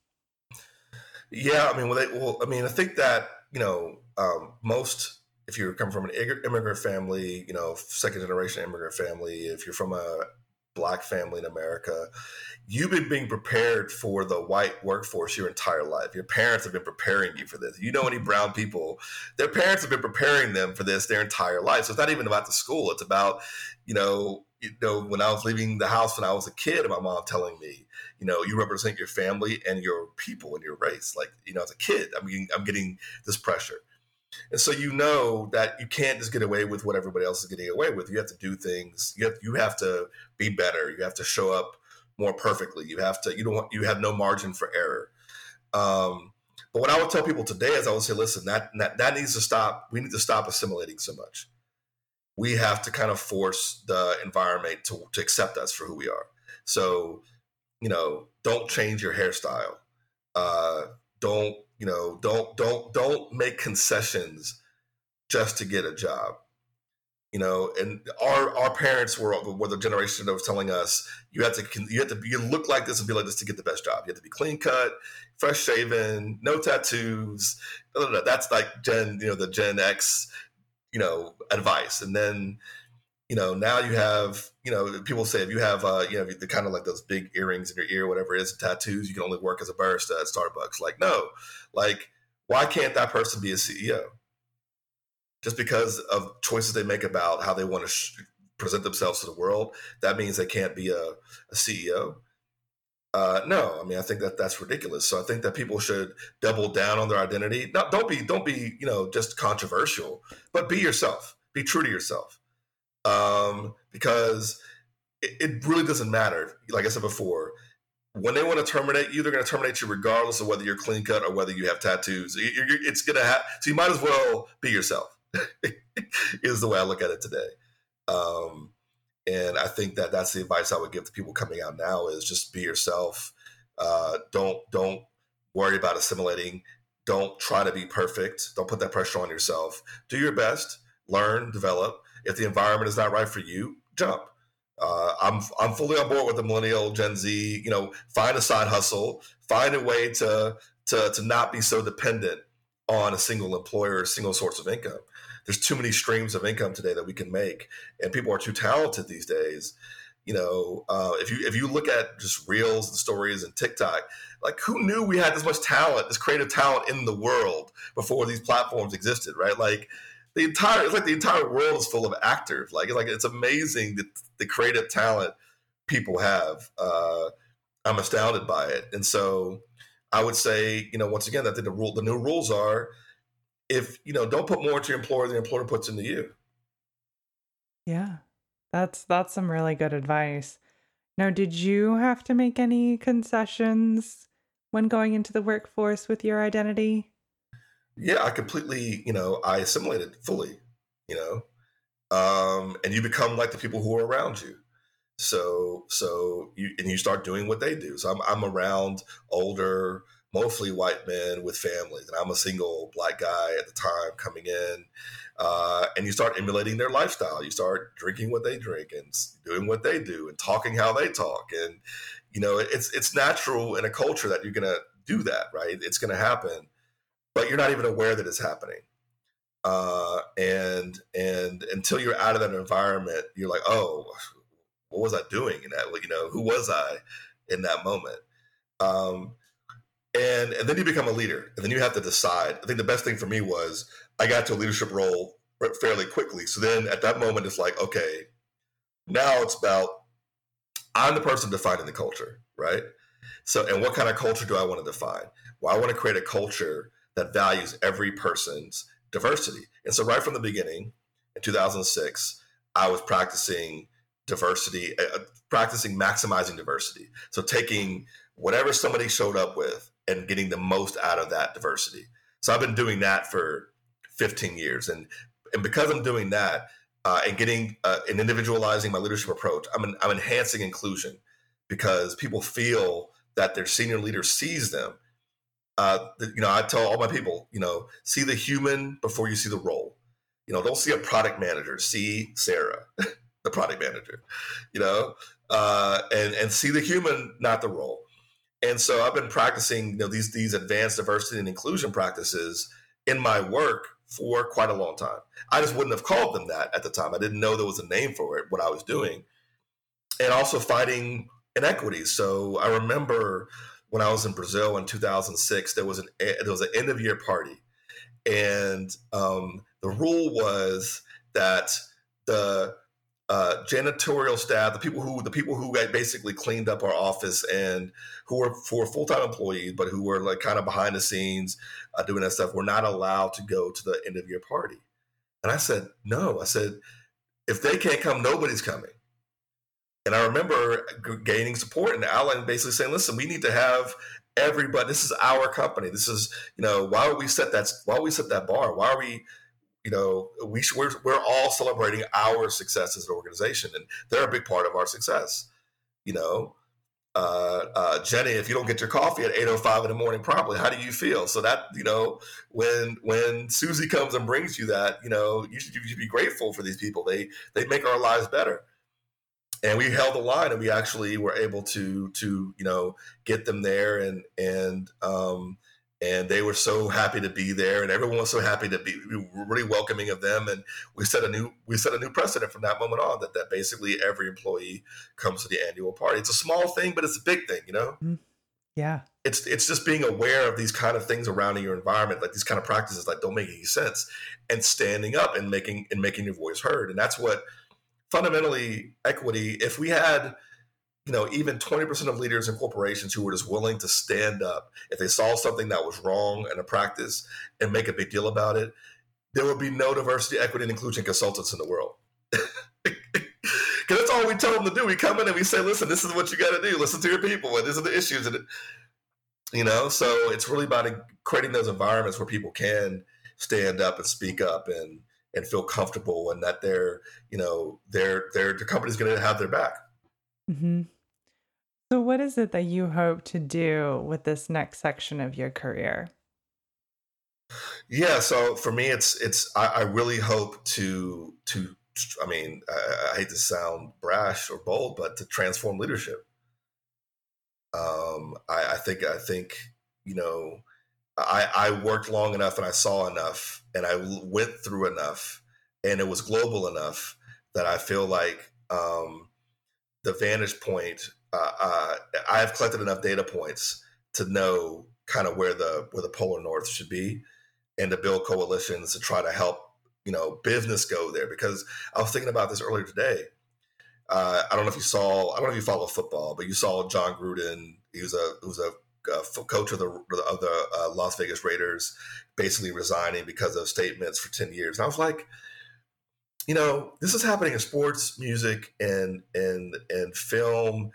yeah i mean well, they, well i mean i think that you know um, most if you come from an immigrant family, you know, second generation immigrant family, if you're from a black family in America, you've been being prepared for the white workforce your entire life. Your parents have been preparing you for this. You know any brown people, their parents have been preparing them for this their entire life. So it's not even about the school. It's about, you know, you know, when I was leaving the house when I was a kid, my mom telling me, you know, you represent your family and your people and your race. Like, you know, as a kid, I'm getting, I'm getting this pressure. And so you know that you can't just get away with what everybody else is getting away with. You have to do things. You have you have to be better. You have to show up more perfectly. You have to. You don't. Want, you have no margin for error. Um, but what I would tell people today is I would say, listen, that, that that needs to stop. We need to stop assimilating so much. We have to kind of force the environment to, to accept us for who we are. So, you know, don't change your hairstyle. Uh, don't you know don't don't don't make concessions just to get a job. You know and our our parents were were the generation that was telling us you have to you have to you look like this and be like this to get the best job. You have to be clean cut fresh shaven no tattoos that's like gen you know the gen x you know advice. And then you know now you have you know people say if you have uh you know the kind of like those big earrings in your ear whatever it is tattoos you can only work as a barista at starbucks. Like no like why can't that person be a ceo just because of choices they make about how they want to sh- present themselves to the world, that means they can't be a, a CEO. Uh, no, I mean I think that that's ridiculous. So I think that people should double down on their identity. Not don't be don't be you know just controversial, but be yourself. Be true to yourself, um, because it, it really doesn't matter. Like I said before, when they want to terminate you, they're going to terminate you regardless of whether you're clean cut or whether you have tattoos. You're, you're, it's going to have. So you might as well be yourself. is the way I look at it today. Um, and I think that that's the advice I would give to people coming out now is just be yourself. Uh, don't don't worry about assimilating. Don't try to be perfect. Don't put that pressure on yourself. Do your best. Learn, develop. If the environment is not right for you, jump. Uh, I'm I'm fully on board with the millennial Gen Z. You know, find a side hustle. Find a way to to to not be so dependent on a single employer, a single source of income there's too many streams of income today that we can make, and people are too talented these days. You know, uh, if you if you look at just reels and stories and TikTok, like who knew we had this much talent, this creative talent in the world before these platforms existed, right? Like the entire it's like the entire world is full of actors. Like it's like it's amazing the, the creative talent people have. Uh, I'm astounded by it, and so I would say, you know, once again, that the rule, the new rules are if you know don't put more into your employer than the employer puts into you yeah that's that's some really good advice now did you have to make any concessions when going into the workforce with your identity yeah i completely you know i assimilated fully you know um and you become like the people who are around you so so you and you start doing what they do so i'm, I'm around older mostly white men with families. And I'm a single black guy at the time coming in. Uh, and you start emulating their lifestyle. You start drinking what they drink and doing what they do and talking how they talk. And, you know, it's, it's natural in a culture that you're to do that, right? It's to happen, but you're not even aware that it's happening. Uh, and, and until you're out of that environment, you're like, oh, what was I doing in that? You know, who was I in that moment? Um, and and then you become a leader and then you have to decide i think the best thing for me was i got to a leadership role fairly quickly so then at that moment it's like okay now it's about i'm the person defining the culture right so and what kind of culture do i want to define well i want to create a culture that values every person's diversity and so right from the beginning in 2006 i was practicing diversity uh, practicing maximizing diversity so taking whatever somebody showed up with and getting the most out of that diversity. So I've been doing that for 15 years, and and because I'm doing that uh, and getting uh, and individualizing my leadership approach, I'm an, I'm enhancing inclusion because people feel that their senior leader sees them. Uh, you know, I tell all my people, you know, see the human before you see the role. You know, don't see a product manager, see Sarah, the product manager. You know, uh, and and see the human, not the role. And so I've been practicing you know, these these advanced diversity and inclusion practices in my work for quite a long time. I just wouldn't have called them that at the time. I didn't know there was a name for it, what I was doing. And also fighting inequities. So I remember when I was in Brazil in 2006, there was an there was an end of year party, and um, the rule was that the uh, janitorial staff, the people who the people who basically cleaned up our office and who were for full time employees, but who were like kind of behind the scenes uh, doing that stuff, were not allowed to go to the end of year party. And I said, no. I said, if they can't come, nobody's coming. And I remember gaining support and Alan basically saying, listen, we need to have everybody. This is our company. This is, you know, why would we set that? Why would we set that bar? Why are we you know, we we're, we're all celebrating our success as an organization, and they're a big part of our success. You know, uh, uh, Jenny, if you don't get your coffee at 8.05 in the morning properly, how do you feel? So that, you know, when when Susie comes and brings you that, you know, you should, you should be grateful for these people. They they make our lives better. And we held the line and we actually were able to to, you know, get them there and and um and they were so happy to be there and everyone was so happy to be really welcoming of them and we set a new we set a new precedent from that moment on that that basically every employee comes to the annual party. It's a small thing but it's a big thing you know? Mm-hmm. yeah. It's it's just being aware of these kind of things around in your environment like these kind of practices that don't make any sense and standing up and making and making your voice heard and that's what fundamentally equity if we had you know, even 20% of leaders in corporations who were just willing to stand up if they saw something that was wrong in a practice and make a big deal about it, there would be no diversity, equity, and inclusion consultants in the world. Because that's all we tell them to do. We come in and we say, listen, this is what you got to do. Listen to your people, and these are the issues. And, you know, so it's really about creating those environments where people can stand up and speak up and and feel comfortable and that they're, you know, their their the company's going to have their back. Mm-hmm. So, what is it that you hope to do with this next section of your career? Yeah, so for me, it's it's I, I really hope to to I mean I, I, hate to sound brash or bold, but to transform leadership. Um, I, I think I think you know I I worked long enough and I saw enough and I went through enough and it was global enough that I feel like um, the vantage point uh, uh, I have collected enough data points to know kind of where the where the polar north should be, and to build coalitions to try to help you know business go there. Because I was thinking about this earlier today. Uh, I don't know if you saw. I don't know if you follow football, but you saw Jon Gruden. He was a he was a coach of the of the uh, Las Vegas Raiders, basically resigning because of statements for ten years. And I was like, you know, this is happening in sports, music, and and and film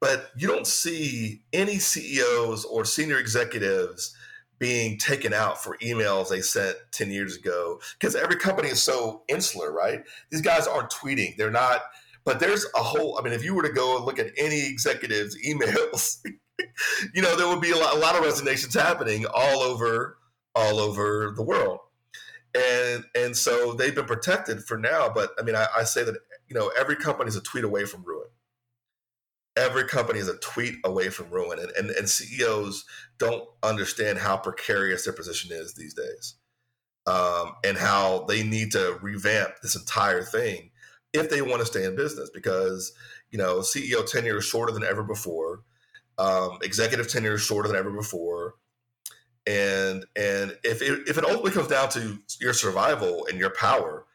but you don't see any CEOs or senior executives being taken out for emails they sent 10 years ago because every company is so insular, right? These guys aren't tweeting. They're not, but there's a whole, I mean, if you were to go and look at any executive's emails, you know, there would be a lot, a lot of resignations happening all over, all over the world. And, and so they've been protected for now. But I mean, I, I say that, you know, every company is a tweet away from ruin every company is a tweet away from ruin and, and, and ceos don't understand how precarious their position is these days um, and how they need to revamp this entire thing if they want to stay in business because you know ceo tenure is shorter than ever before um, executive tenure is shorter than ever before and and if it, if it ultimately comes down to your survival and your power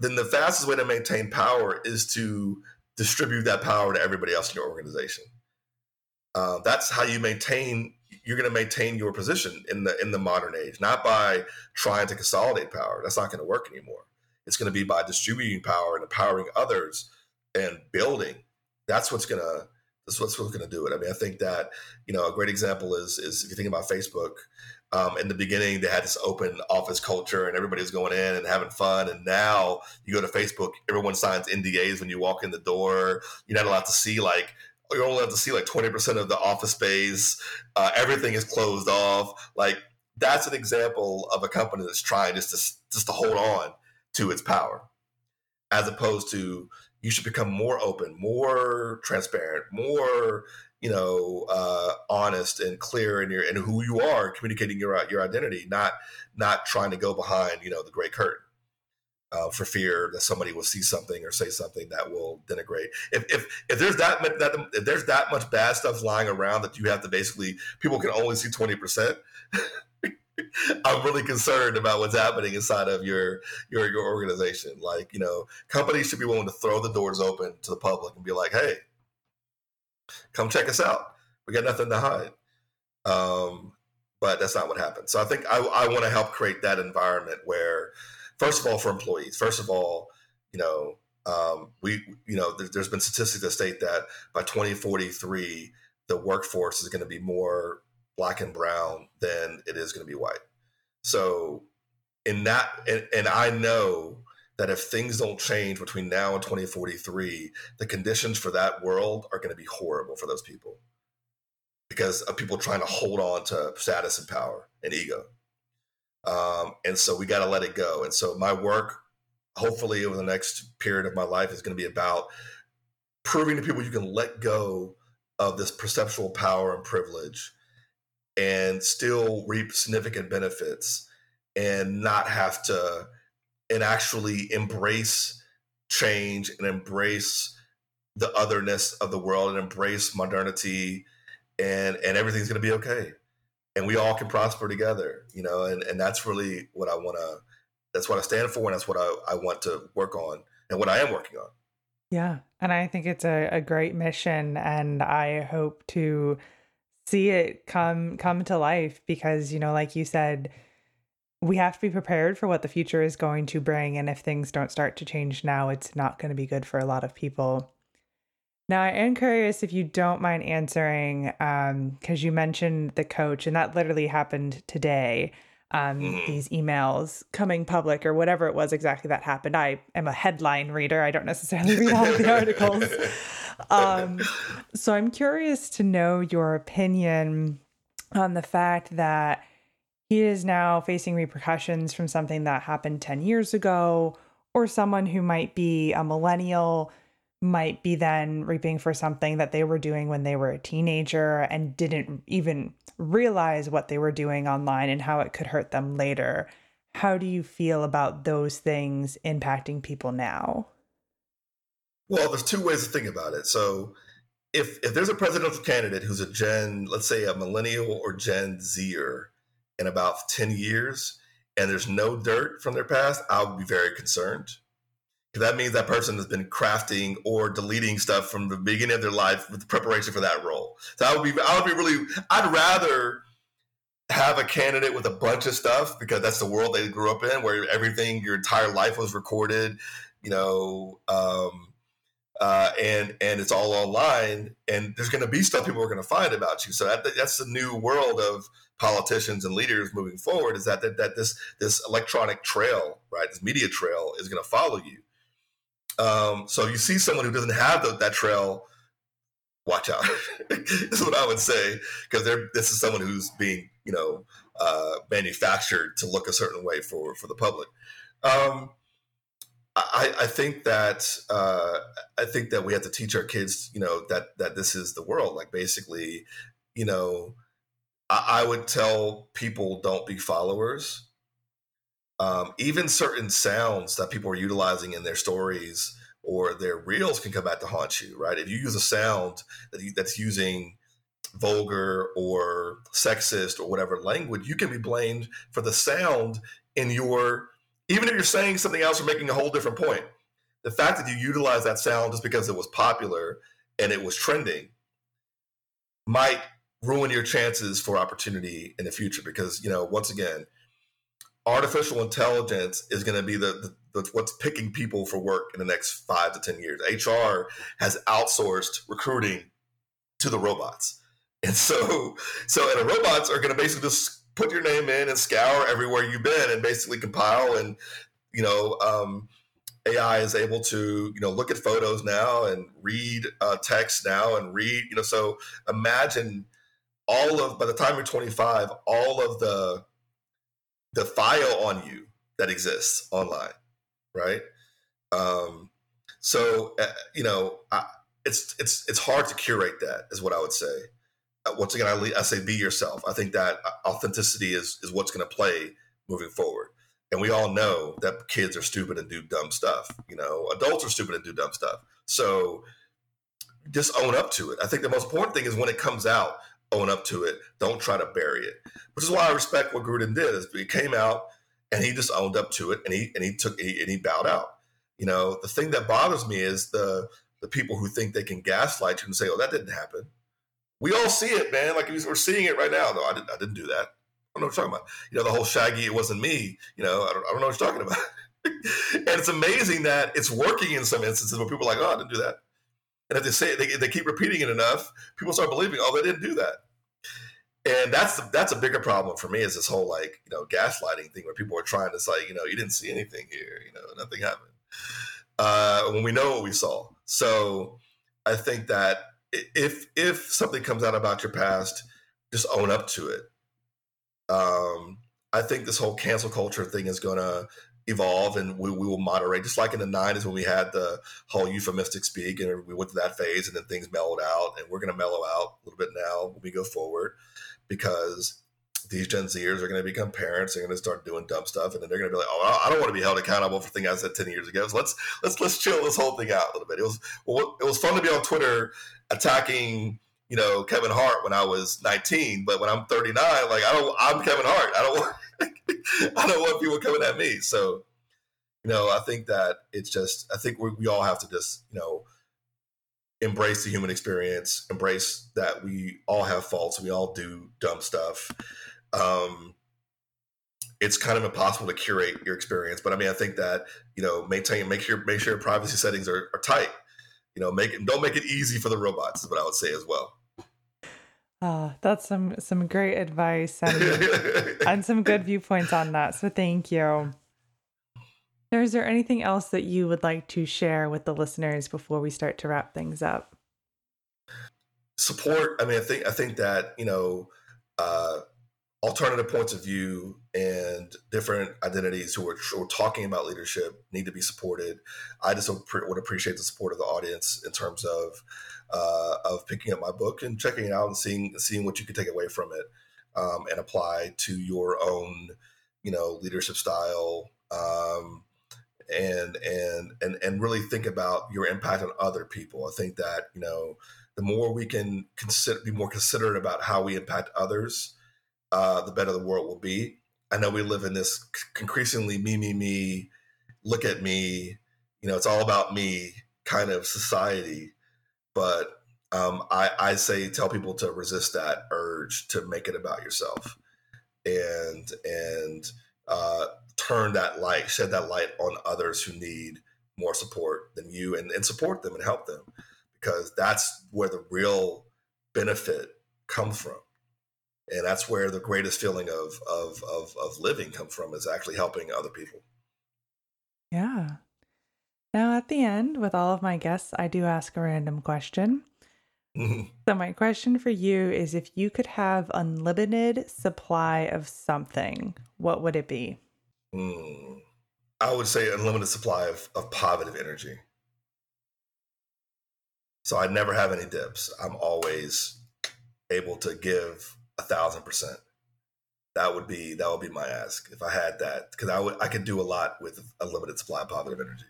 then the fastest way to maintain power is to distribute that power to everybody else in your organization. Uh, that's how you maintain. You're going to maintain your position in the in the modern age, not by trying to consolidate power. That's not going to work anymore. It's going to be by distributing power and empowering others and building. That's what's going to what's going to do it. I mean, I think that you know a great example is is if you think about Facebook. Um, in the beginning, they had this open office culture and everybody was going in and having fun. And now you go to Facebook, everyone signs NDAs when you walk in the door. You're not allowed to see like you're only allowed to see like 20% of the office space. Uh, everything is closed off. Like that's an example of a company that's trying just to just to hold on to its power, as opposed to you should become more open, more transparent, more you know, uh, honest and clear in your and who you are, communicating your your identity, not not trying to go behind you know the gray curtain uh, for fear that somebody will see something or say something that will denigrate. If if if there's that, that if there's that much bad stuff lying around that you have to basically people can only see twenty percent. I'm really concerned about what's happening inside of your your your organization. Like, you know, companies should be willing to throw the doors open to the public and be like, "Hey, come check us out. We got nothing to hide. Um, but that's not what happened. So I think I, I want to help create that environment where, first of all, for employees, first of all, you know, um, we, you know, there, has been statistics that state that by 2043, the workforce is going to be more black and brown than it is going to be white. So in that, and, and I know that if things don't change between now and 2043, the conditions for that world are going to be horrible for those people because of people trying to hold on to status and power and ego. Um, and so we got to let it go. And so my work, hopefully over the next period of my life, is going to be about proving to people you can let go of this perceptual power and privilege and still reap significant benefits and not have to and actually embrace change and embrace the otherness of the world and embrace modernity and and everything's going to be okay. And we all can prosper together you know and and that's really what i want to that's what i stand for and that's what I, I want to work on and what i am working on. Yeah and i think it's a, a great mission and i hope to see it come come to life because you know like you said we have to be prepared for what the future is going to bring and if things don't start to change now it's not going to be good for a lot of people now, I am curious if you don't mind answering, um because um, you mentioned the coach, and that literally happened today. Um, mm-hmm. These emails coming public, or whatever it was exactly that happened. I am a headline reader. I don't necessarily read all of the articles. Um, so I'm curious to know your opinion on the fact that he is now facing repercussions from something that happened 10 years ago, or someone who might be a millennial might be then reaping for something that they were doing when they were a teenager and didn't even realize what they were doing online and how it could hurt them later. How do you feel about those things impacting people now? Well, there's two ways to think about it. So, if if there's a presidential candidate who's a Gen, let's say a millennial or Gen Zer in about 10 years, and there's no dirt from their past, I'll be very concerned Because that means that person has been crafting or deleting stuff from the beginning of their life with preparation for that role. So I would be, I would be really, I'd rather have a candidate with a bunch of stuff because that's the world they grew up in, where everything, your entire life was recorded, you know, um, uh, and and it's all online, and there's going to be stuff people are going to find about you. So that, that's the new world of politicians and leaders moving forward. Is that that, that this this electronic trail, right, this media trail, is going to follow you um, so you see someone who doesn't have the, that trail, watch out. is what I would say because this is someone who's being you know uh, manufactured to look a certain way for for the public. Um, I, I, think that uh, I think that we have to teach our kids, you know, that that this is the world. Like basically, you know, I, I would tell people don't be followers um, even certain sounds that people are utilizing in their stories or their reels can come back to haunt you, right? If you use a sound that you, that's using vulgar or sexist or whatever language, you can be blamed for the sound in your, even if you're saying something else or making a whole different point. The fact that you utilize that sound just because it was popular and it was trending might ruin your chances for opportunity in the future because, you know, once again, artificial intelligence is going to be the, the, the, what's picking people for work in the next five to ten years. HR has outsourced recruiting to the robots, and so so and the robots are going to basically just put your name in and scour everywhere you've been and basically compile and you know. Um, AI is able to, you know, look at photos now and read uh, text now and read, you know. So imagine all of by the time you're 25, all of the the file on you that exists online, right? Um, so uh, you know, I, it's it's it's hard to curate that, is what I would say. Uh, once again, I, I say be yourself. I think that authenticity is is what's going to play moving forward. And we all know that kids are stupid and do dumb stuff. You know, adults are stupid and do dumb stuff. So just own up to it. I think the most important thing is when it comes out, own up to it. Don't try to bury it. Which is why I respect what Gruden did. Is he came out and he just owned up to it and he and he took and he bowed out. You know, the thing that bothers me is the the people who think they can gaslight you and say, "Oh, that didn't happen." We all see it, man. Like we're seeing it right now. Though I didn't. I didn't do that. I don't know what you're talking about. You know, the whole Shaggy, it wasn't me. You know, I don't, I don't know what you're talking about. and it's amazing that it's working in some instances where people are like, "Oh, I didn't do that." And if they say it, they, they keep repeating it enough, people start believing, oh, they didn't do that. and that's that's a bigger problem for me is this whole like you know gaslighting thing where people are trying to say you know you didn't see anything here you know nothing happened uh, when we know what we saw so i think that if if something comes out about your past just own up to it. Um, i think this whole cancel culture thing is going to evolve and we, we will moderate just like in the 90s when we had the whole euphemistic speak and we went to that phase and then things mellowed out and we're going to mellow out a little bit now when we go forward because these Gen Zers are going to become parents. They're going to start doing dumb stuff, and then they're going to be like, "Oh, I don't want to be held accountable for things I said ten years ago." So let's let's let's chill this whole thing out a little bit. It was well, it was fun to be on Twitter attacking you know Kevin Hart when I was 19, but when I'm 39, like I don't, I'm Kevin Hart. I don't want I don't want people coming at me. So you know, I think that it's just I think we, we all have to just you know embrace the human experience, embrace that we all have faults, we all do dumb stuff. Um, it's kind of impossible to curate your experience, but I mean, I think that you know, maintain, make sure, make sure privacy settings are, are tight. You know, make it, don't make it easy for the robots. Is what I would say as well. Oh, that's some some great advice and and some good viewpoints on that. So thank you. Is there anything else that you would like to share with the listeners before we start to wrap things up? Support. I mean, I think I think that you know, uh, alternative points of view and different identities who are, who are talking about leadership need to be supported. I just would appreciate the support of the audience in terms of uh, of picking up my book and checking it out and seeing seeing what you can take away from it um, and apply to your own, you know, leadership style. Um, and and and and really think about your impact on other people. I think that you know the more we can consider be more considerate about how we impact others, uh, the better the world will be. I know we live in this increasingly me me me, look at me, you know, it's all about me kind of society. But um, I, I say tell people to resist that urge to make it about yourself, and and uh, turn that light, shed that light on others who need more support than you and, and support them and help them because that's where the real benefit comes from. And that's where the greatest feeling of, of, of, of living comes from is actually helping other people. Yeah. Now, at the end, with all of my guests, I do ask a random question. Mm-hmm. So, my question for you is if you could have unlimited supply of something, what would it be? Mm, I would say unlimited supply of, of positive energy. So I never have any dips. I'm always able to give a thousand percent. That would be that would be my ask if I had that because I would I could do a lot with a limited supply of positive energy.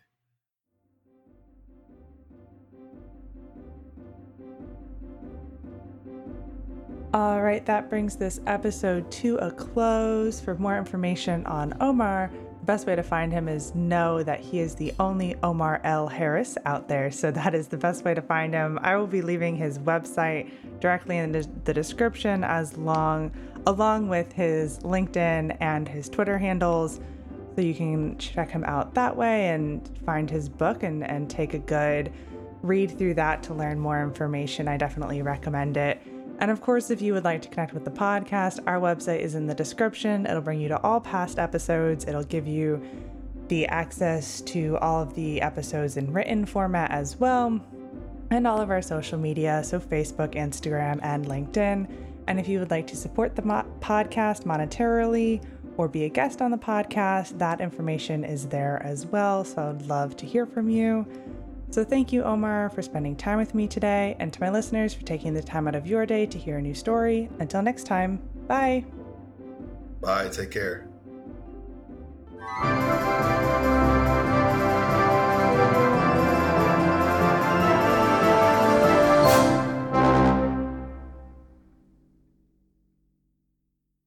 All right, that brings this episode to a close. For more information on Omar, best way to find him is know that he is the only Omar L. Harris out there. So that is the best way to find him. I will be leaving his website directly in the description as long along with his LinkedIn and his Twitter handles. So you can check him out that way and find his book and, and take a good read through that to learn more information. I definitely recommend it. And of course, if you would like to connect with the podcast, our website is in the description. It'll bring you to all past episodes, it'll give you the access to all of the episodes in written format as well, and all of our social media so Facebook, Instagram, and LinkedIn. And if you would like to support the mo- podcast monetarily, or be a guest on the podcast, that information is there as well. So I'd love to hear from you. So, thank you, Omar, for spending time with me today, and to my listeners for taking the time out of your day to hear a new story. Until next time, bye. Bye. Take care.